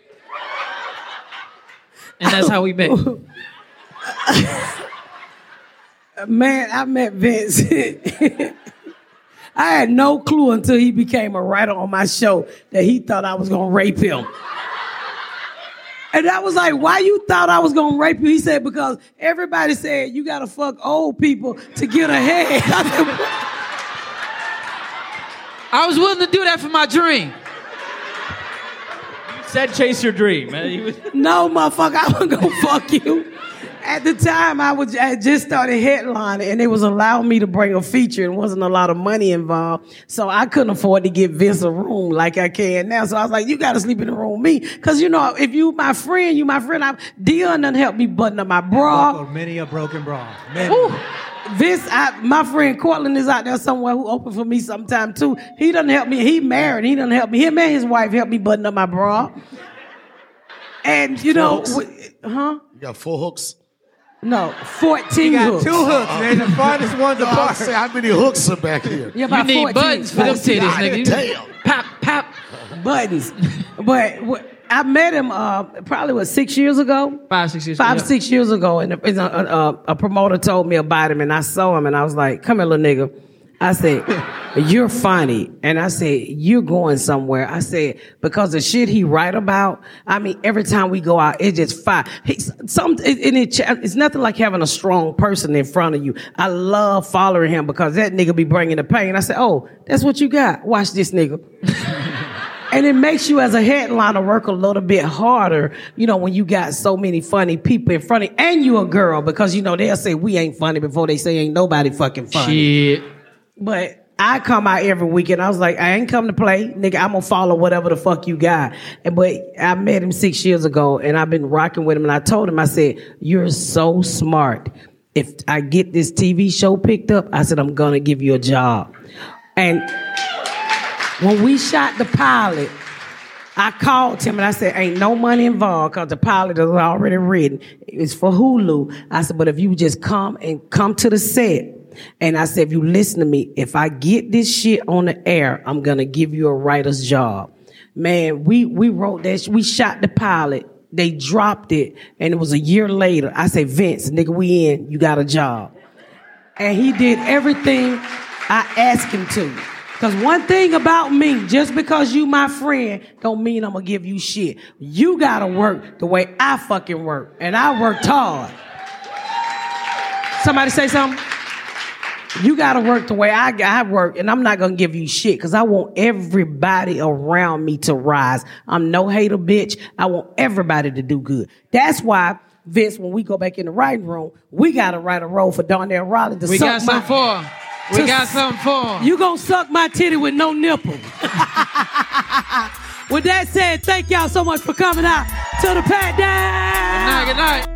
And that's how we met. Man, I met Vince. I had no clue until he became a writer on my show that he thought I was gonna rape him. And I was like, why you thought I was gonna rape you? He said, because everybody said you gotta fuck old people to get ahead. I was willing to do that for my dream. You said chase your dream. Man. No, motherfucker, I wasn't gonna fuck you. At the time, I was I just started headlining, and it was allowing me to bring a feature, and wasn't a lot of money involved, so I couldn't afford to give Vince a room like I can now. So I was like, "You got to sleep in the room with me, because you know, if you my friend, you my friend. I, Dion done helped me button up my bra. Many a broken bra. Many. Woo. Vince, I, my friend Cortland is out there somewhere who opened for me sometime too. He doesn't help me. He married. He doesn't help me. Him and his wife helped me button up my bra. And you know, Hooks? w- huh? You got four hooks. No, fourteen You got hooks. two hooks, man. The farthest one's No, I'm apart. saying, how many hooks are back here? Yeah, about You need 14. buttons for them titties, God nigga. Damn. Pop, pop. buttons. but what, I met him uh, probably what six years ago. Five, six years. Five, yeah. six years ago, and a, a, a, a promoter told me about him, and I saw him, and I was like, "Come here, little nigga." I said, "You're funny," and I said, "You're going somewhere." I said, "Because the shit he write about, I mean, every time we go out, it just fire. He, some, it, it's nothing like having a strong person in front of you. I love following him because that nigga be bringing the pain. I said, "Oh, that's what you got. Watch this nigga." And it makes you as a headliner work a little bit harder, you know, when you got so many funny people in front of you, and you a girl, because you know, they'll say we ain't funny before they say ain't nobody fucking funny. Shit. But I come out every weekend. I was like, I ain't come to play, nigga. I'm gonna follow whatever the fuck you got. But I met him six years ago, and I've been rocking with him. And I told him, I said, "You're so smart. If I get this TV show picked up, I said I'm gonna give you a job." And when we shot the pilot, I called him and I said, ain't no money involved because the pilot is already written. It's for Hulu. I said, but if you just come and come to the set. And I said, if you listen to me, if I get this shit on the air, I'm going to give you a writer's job. Man, we, we wrote that, sh- we shot the pilot. They dropped it and it was a year later. I said, Vince, nigga, we in, you got a job. And he did everything I asked him to. Cause one thing about me, just because you my friend, don't mean I'm gonna give you shit. You gotta work the way I fucking work. And I worked hard. Somebody say something? You gotta work the way I, I work, and I'm not gonna give you shit because I want everybody around me to rise. I'm no hater, bitch. I want everybody to do good. That's why, Vince, when we go back in the writing room, we gotta write a role for Donnell Rawlings to We suck got my, something for him. We to- got something for him. You gonna suck my titty with no nipple. with that said, thank y'all so much for coming out to the Pat Down. Good night, good night.